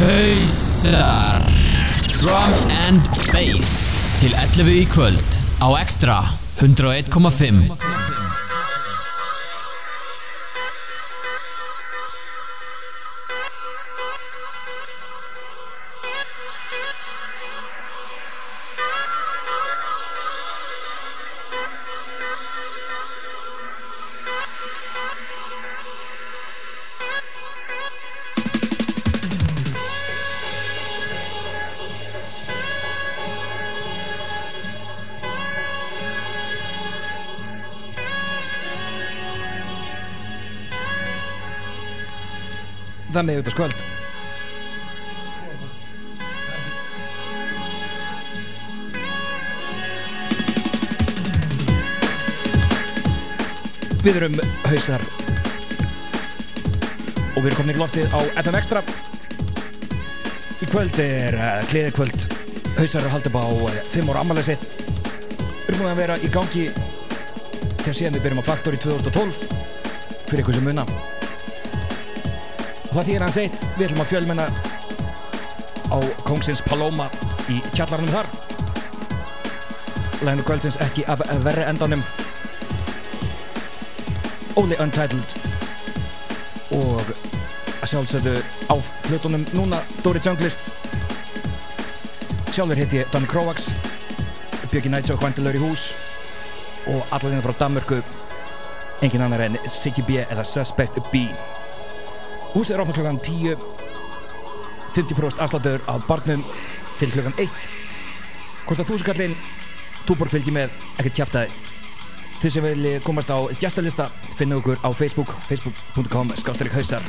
Hausar. Drum and Bass. Til 11 í kvöld Á Extra 101,5 Það er miðvitaðskvöld Við erum hausar. Og við erum komin í loftið á FM Extra. Í kvöld er uh, kliðikvöld Hausar er haldið upp á 5 ára ammælið sitt. Við erum búin að vera í gangi. Þegar síðan við byrjum á Faktor í 2012 fyrir ykkur sem munna og það þýr hans eitt við ætlum að fjölmenna á Kongsins Paloma í kjallarnum þar. Lænu kvöldsins ekki af verri endanum. Only Untitled. Og að sjálfsögðu á hlutunum núna Dóri Junglist sjálfur heiti ég Dan Krovax Björki Næts og Kvantilur í hús og allar hérna frá Danmörku. Engin annar en Siggy B eða Suspect B Húsið er ofna klokkan 10 50% afsláttur af barnum til klokkan 1 Kostar þúsukallin Túborg fylgji með, ekkert tjaftaði Þið sem vilji komast á gestalista finna okkur á Facebook facebook.com skáttarik hausar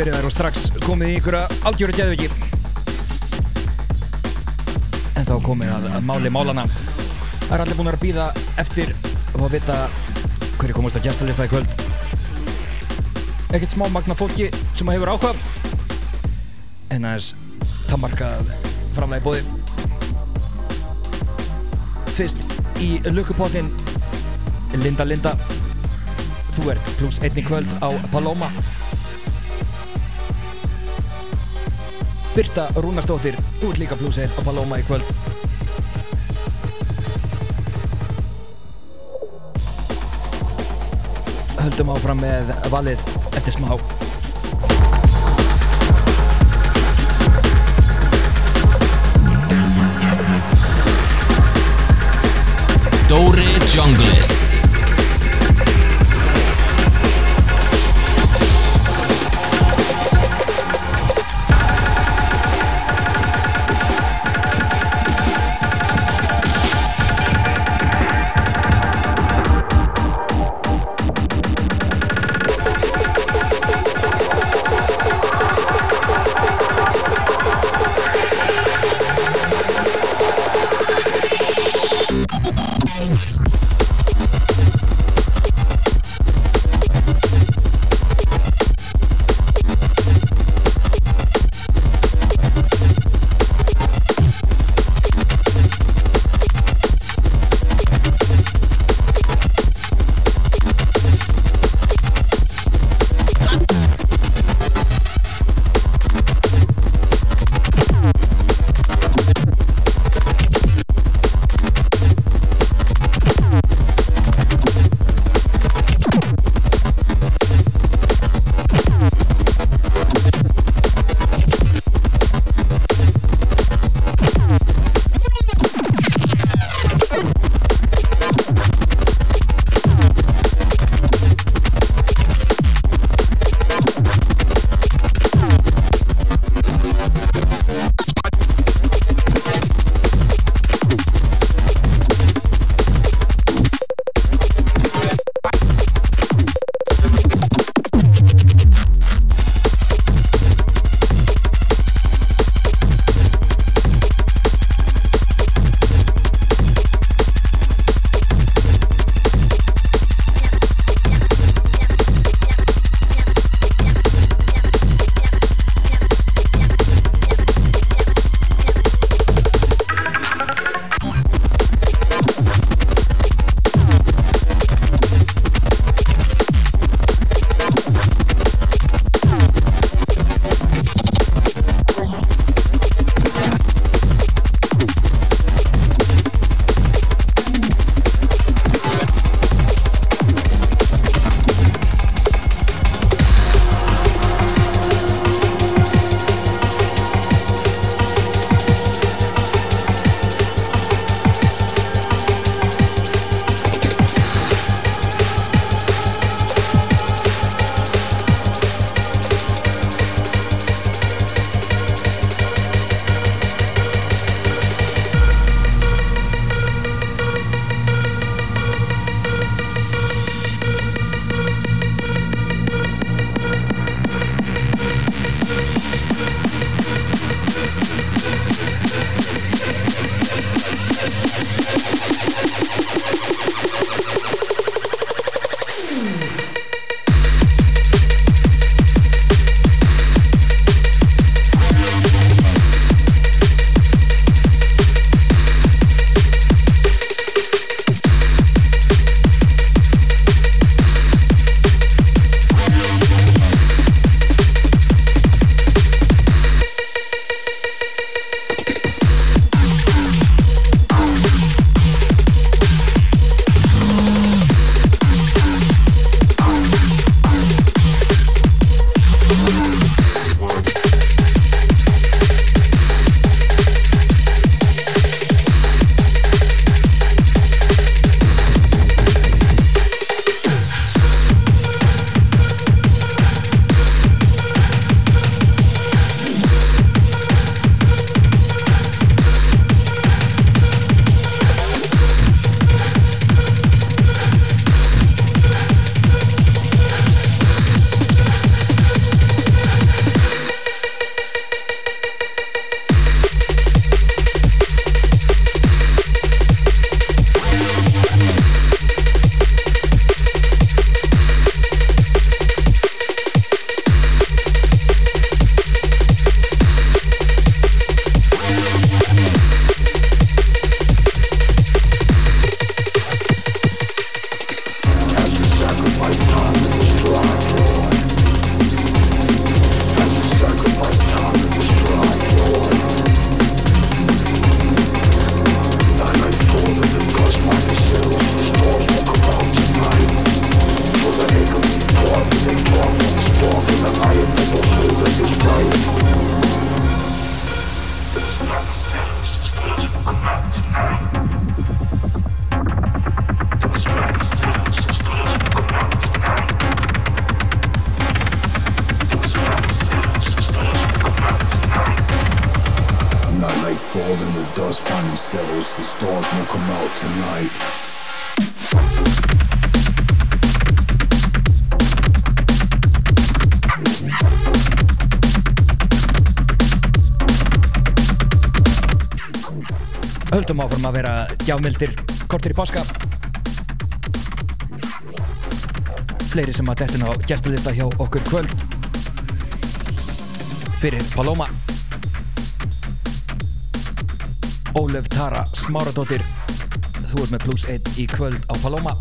og byrjaðar og strax komið í einhverja algjöru geðviki En þá komið að, að máli málana Það er allir búin að býða eftir og að vita hverju komast að gæstalista í kvöld. Ekkert smá magna fólki sem að hefur áhuga. En aðeins tammarka framlega í bóði Fyrst í lukkupottin Linda Linda. Þú ert pluss einni kvöld á Paloma Birta Rúnarsdóttir ert líka einn á Paloma í kvöld. Höldum áfram með valið eftir smá. Dóri Junglist gjafmildir kortir í páska. Fleiri sem að dettin á gæstalista hjá okkur kvöld. Fyrir Paloma. Ólef Tara Smáradóttir. Þú ert með plus 1 í kvöld á Paloma.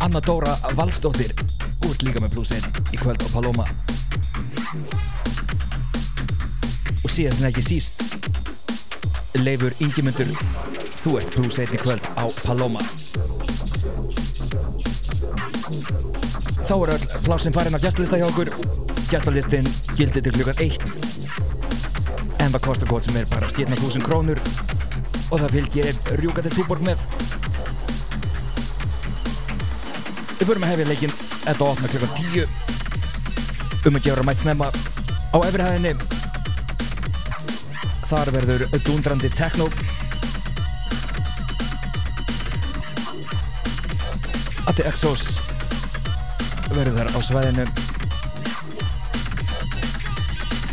Anna Dóra Valsdóttir. Þú ert líka með plus 1 í kvöld á Paloma. Og síðan ekki síst Leifur Ingimundur þú ert 1 í kvöld á Paloma. Þá er öll plásin farin af gæstlista hjá okkur. Gæstlistin gildi til klukkan 1 en það kostar gott sem er bara stjórna 1000 krónur. Og það fylgir rjúkandi túborg með. Við förum að hefja leikin þetta ofna klukkan 10 um að gera mætt snemma á efrihæðinni Þar verður dundrandi techno. Atti Exos verður þar á svæðinu.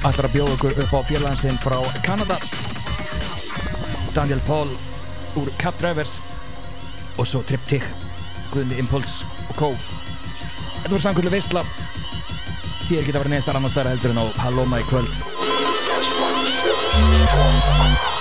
Ætlar að bjóða okkur upp á félagsinn frá Kanada. Daniel Paul úr Cap Drivers. Og svo Triptych Guðni Impulse og Kó Þetta voru samkvöldu veistla Þér geta verið neðstar annar stæra heldur en á Paloma í kvöld Thank you.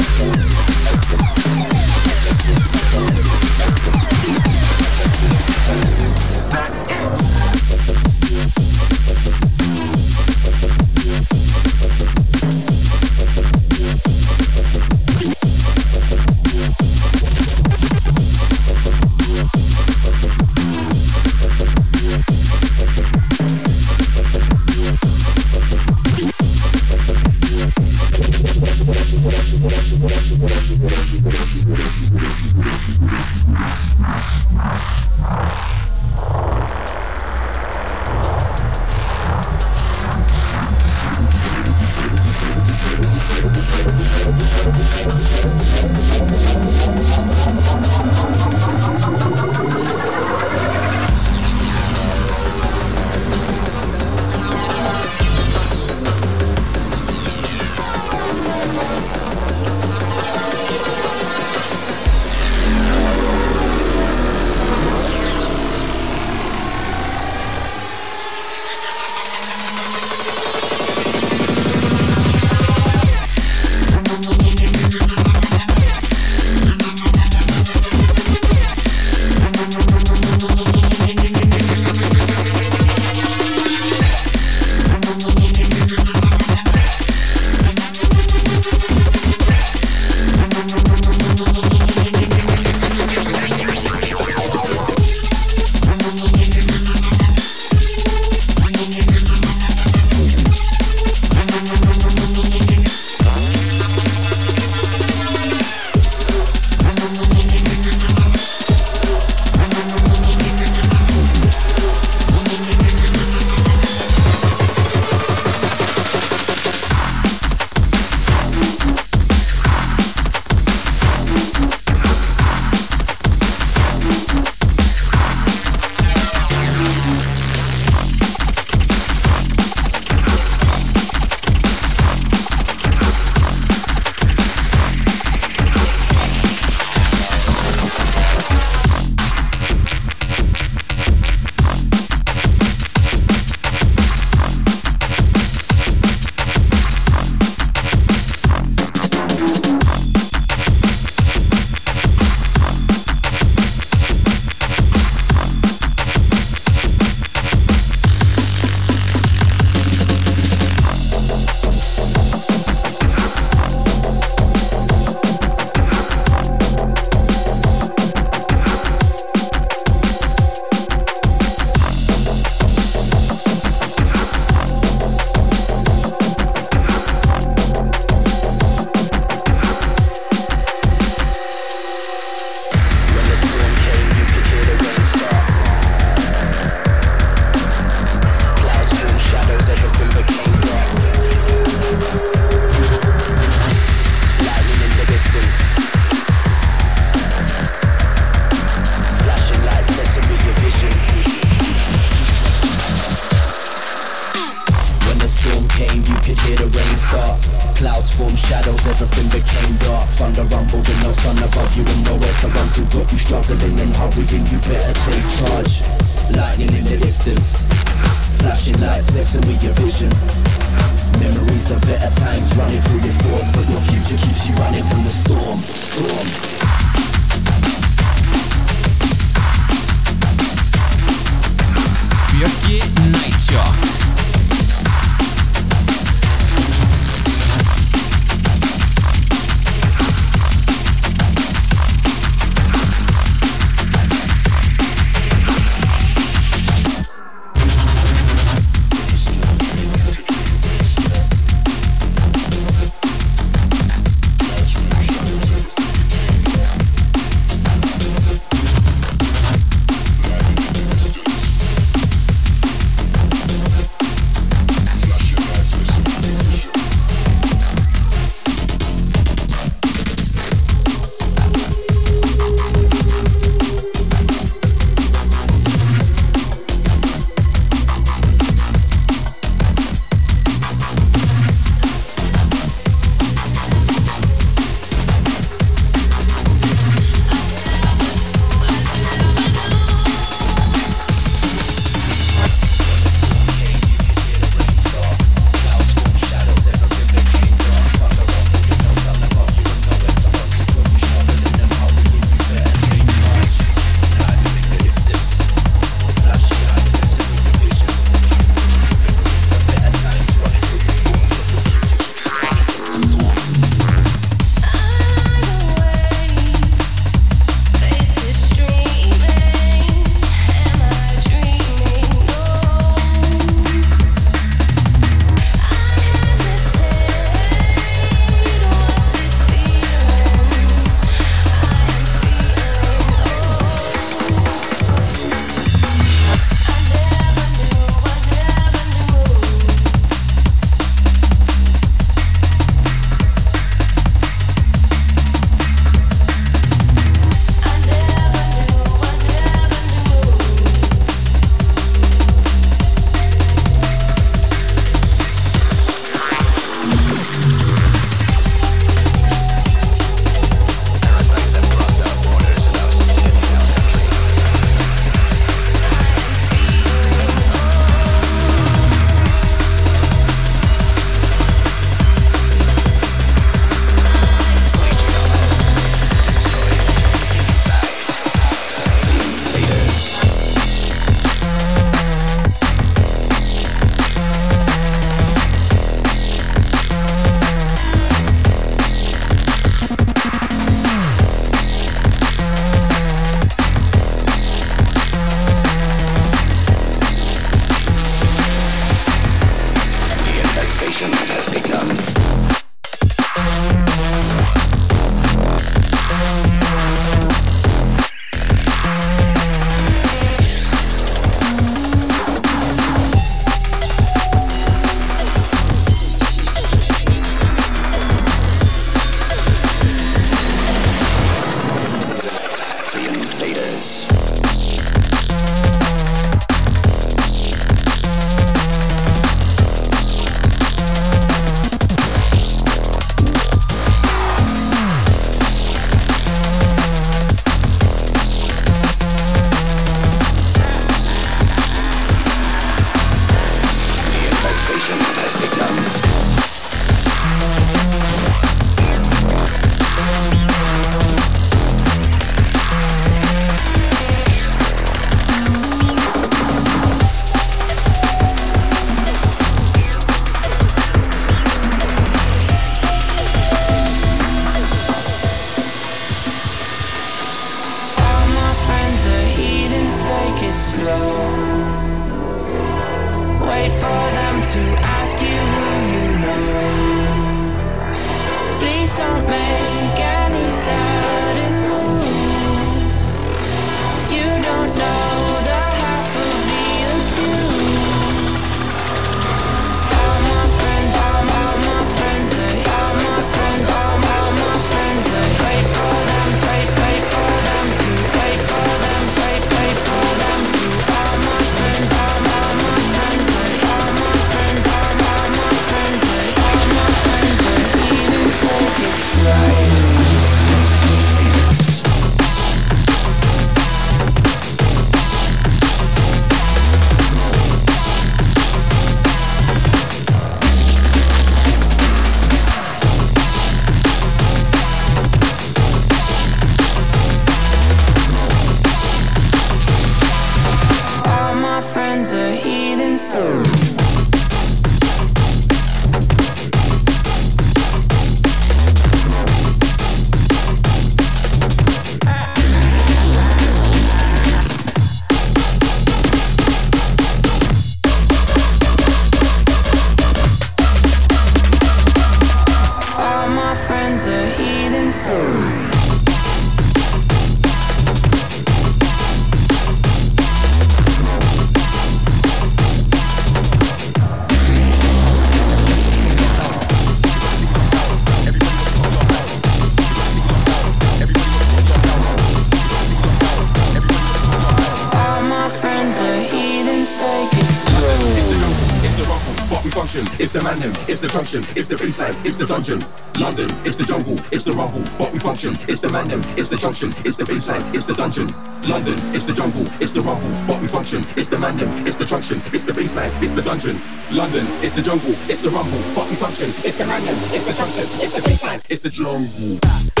Function. It's the man it's the junction, it's the baseline, it's the dungeon. London, it's the jungle, it's the rumble, but we function. It's the man it's the junction, it's the baseline, it's the dungeon. London, it's the jungle, it's the rumble, but we function. It's the man it's the junction, it's the baseline, it's the dungeon. London, it's the jungle, it's the rumble, but we function. It's the man it's the junction, it's the baseline, it's the jungle.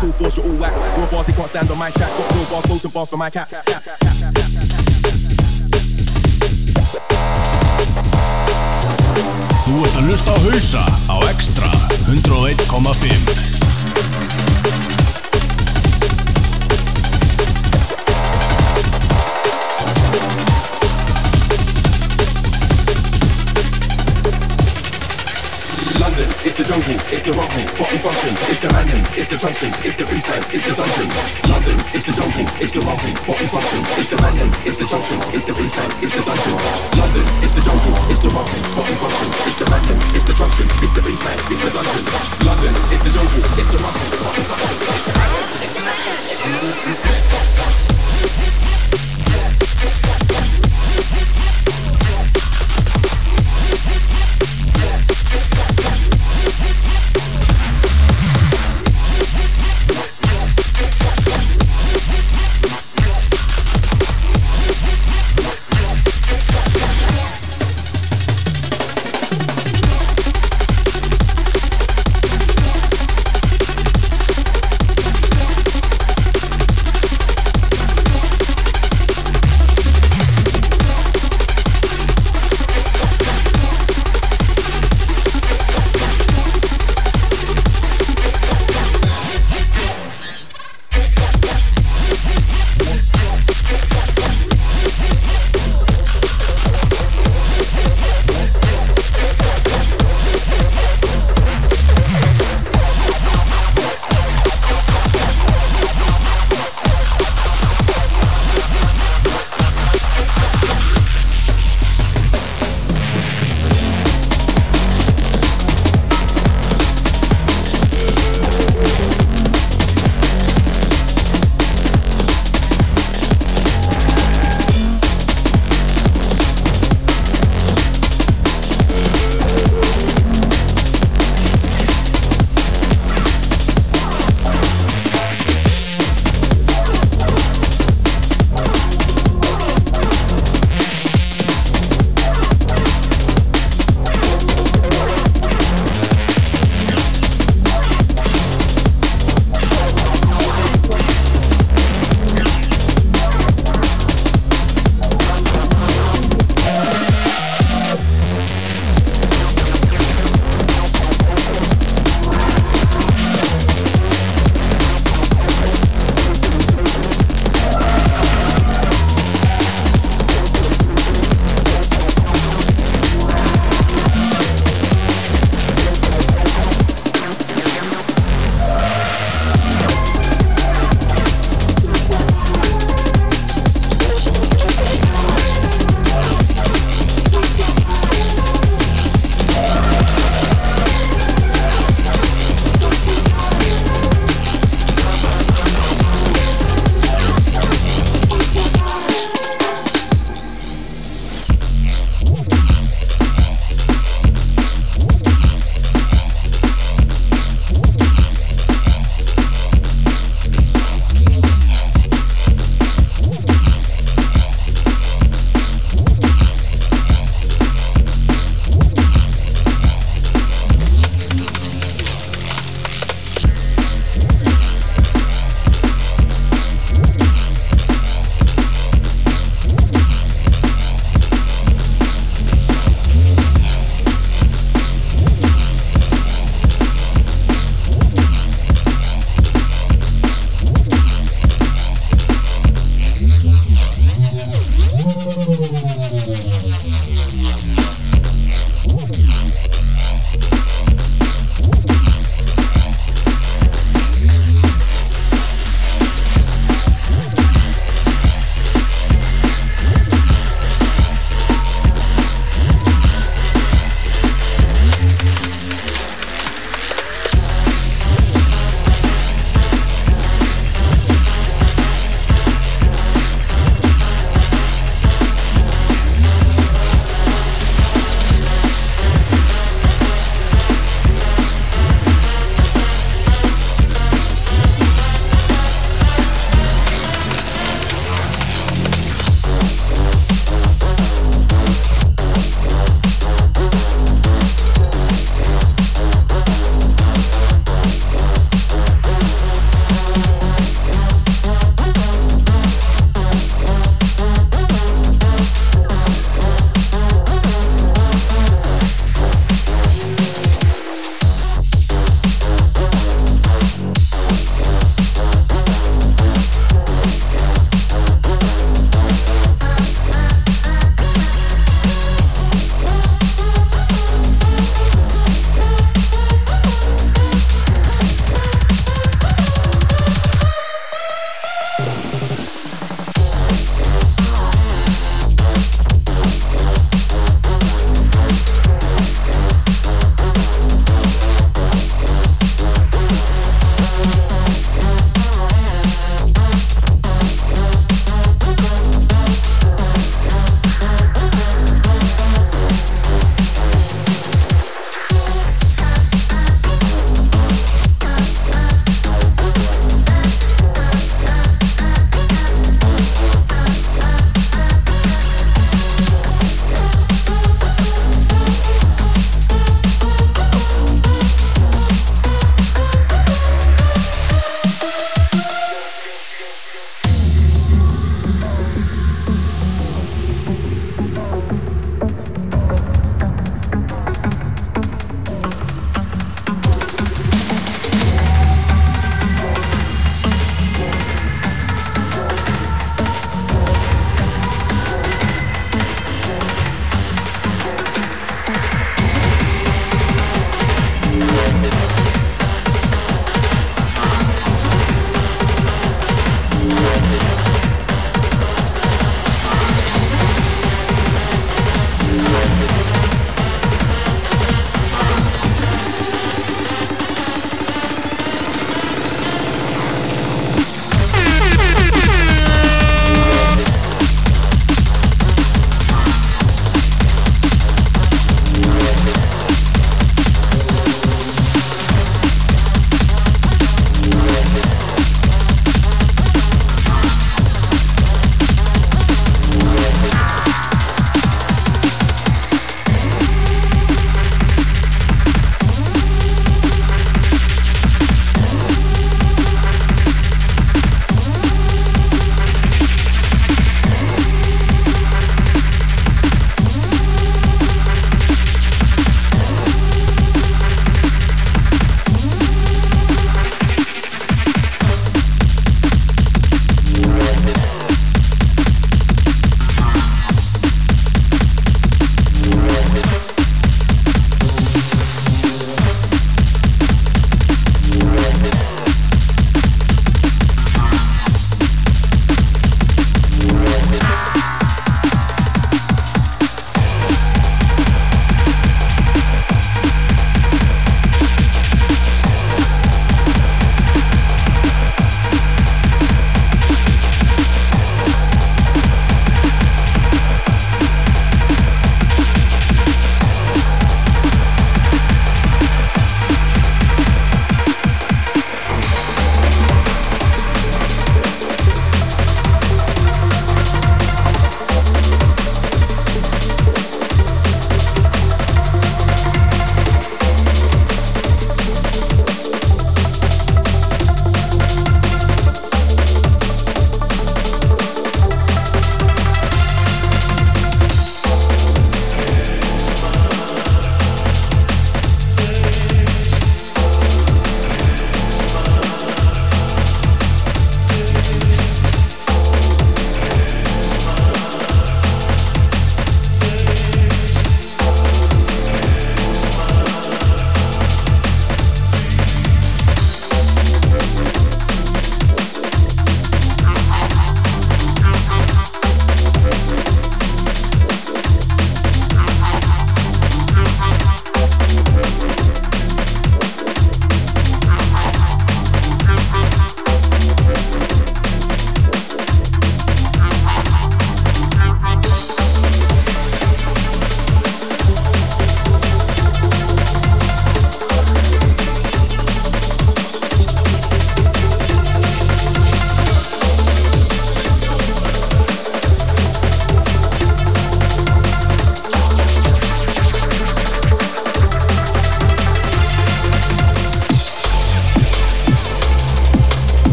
Is all forced, you're all whack. Your bars, they can't stand on my track. Got real bars, potent bars for my cats. Þú ert að hlusta á hausa á Extra 101,5 jungle, it's the rumble, we function. It's the manning, it's the junction, it's the baseline, it's the dungeon. London, it's the jungle, it's the rumble, we function. It's the manning, it's the junction, it's the baseline, it's the dungeon. London, it's the jungle, it's the rumble, we function. It's the manning, it's the junction, it's the baseline, it's the dungeon. London, it's the jungle, it's the rumble, but function. It's the manning, it's the junction, it's the abantu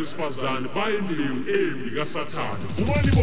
besifazane bayimbiwe embi kasathane. Ubani bo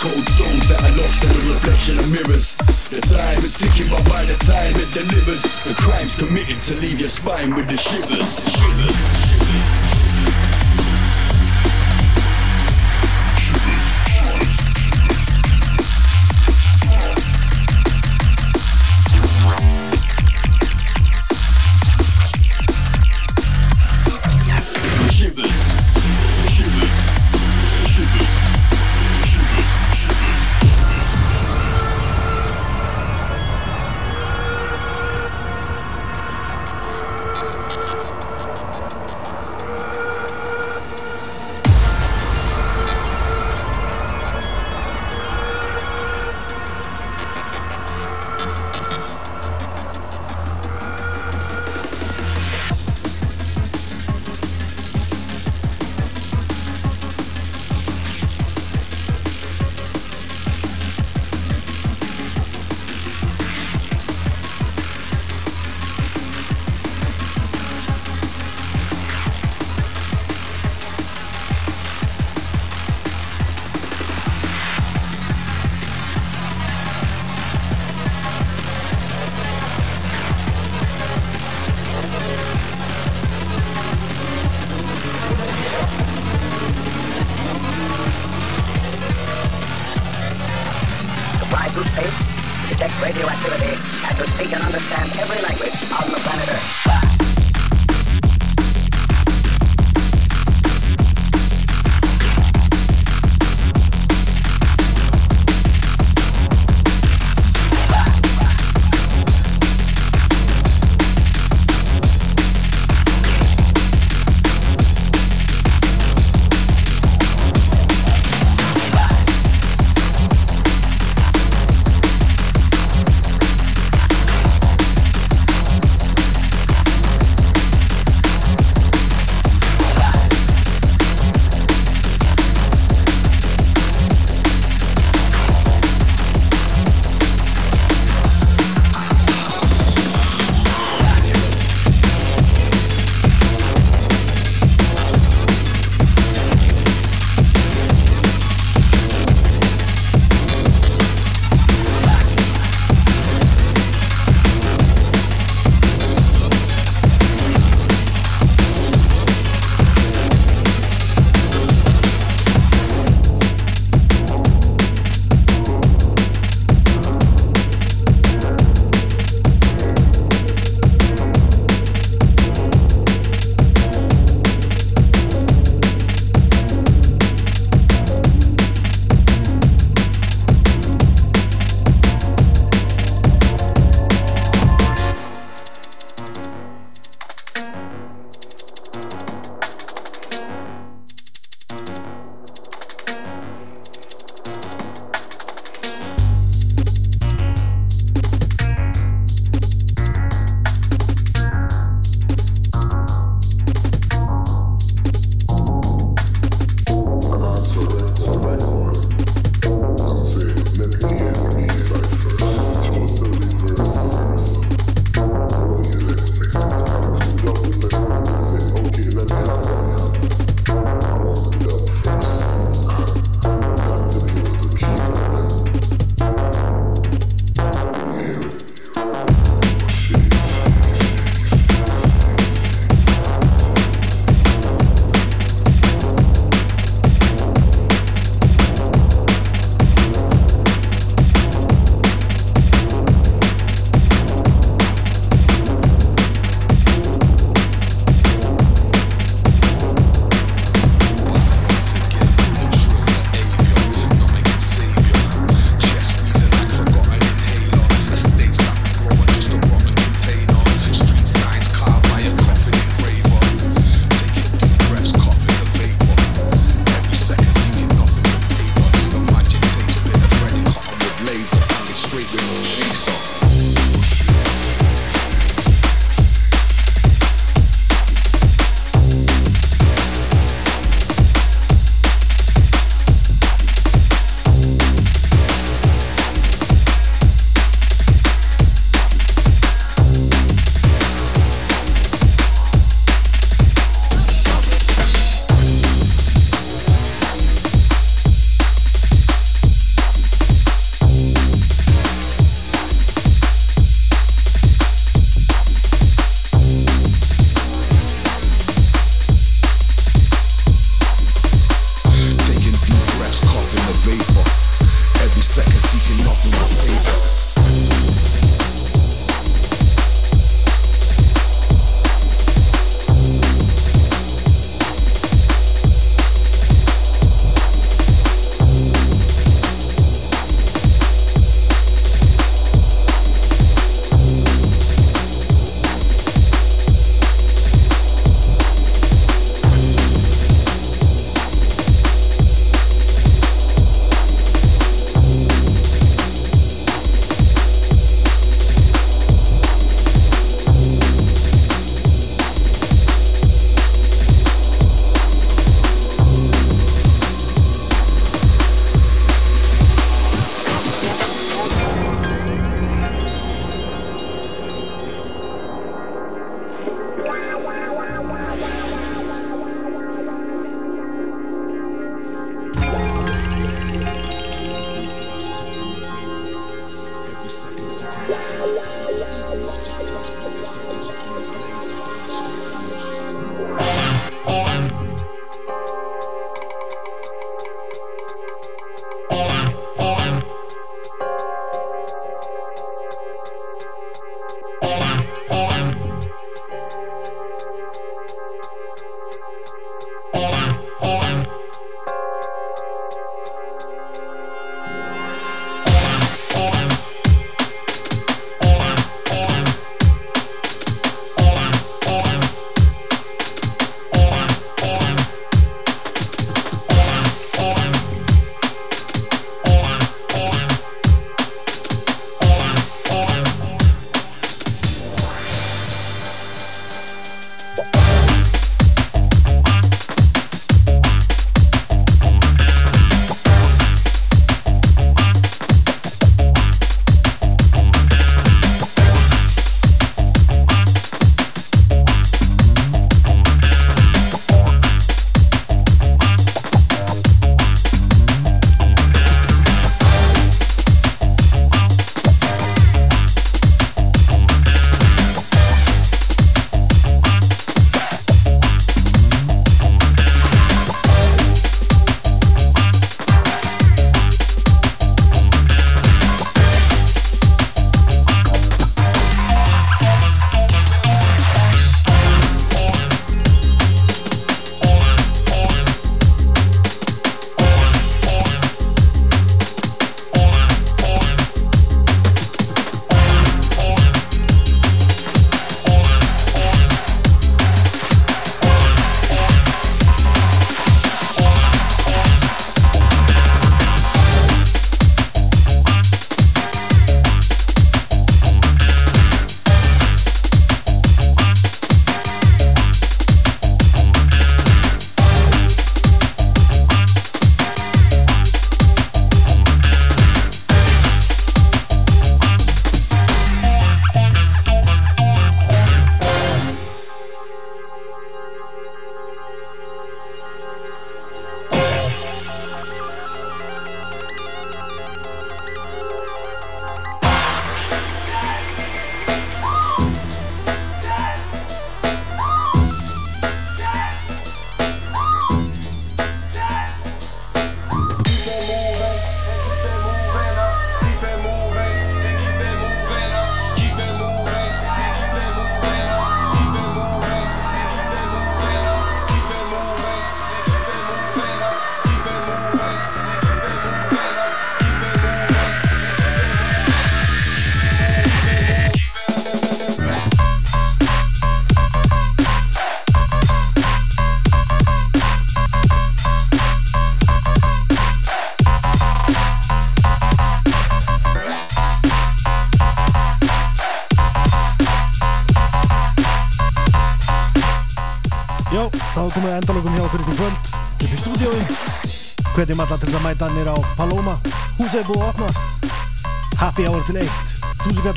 Cold souls that are lost in the reflection of mirrors. The time is ticking, but by the time it delivers, the crime's committed to leave your spine with the shivers. Shivers.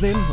Berlin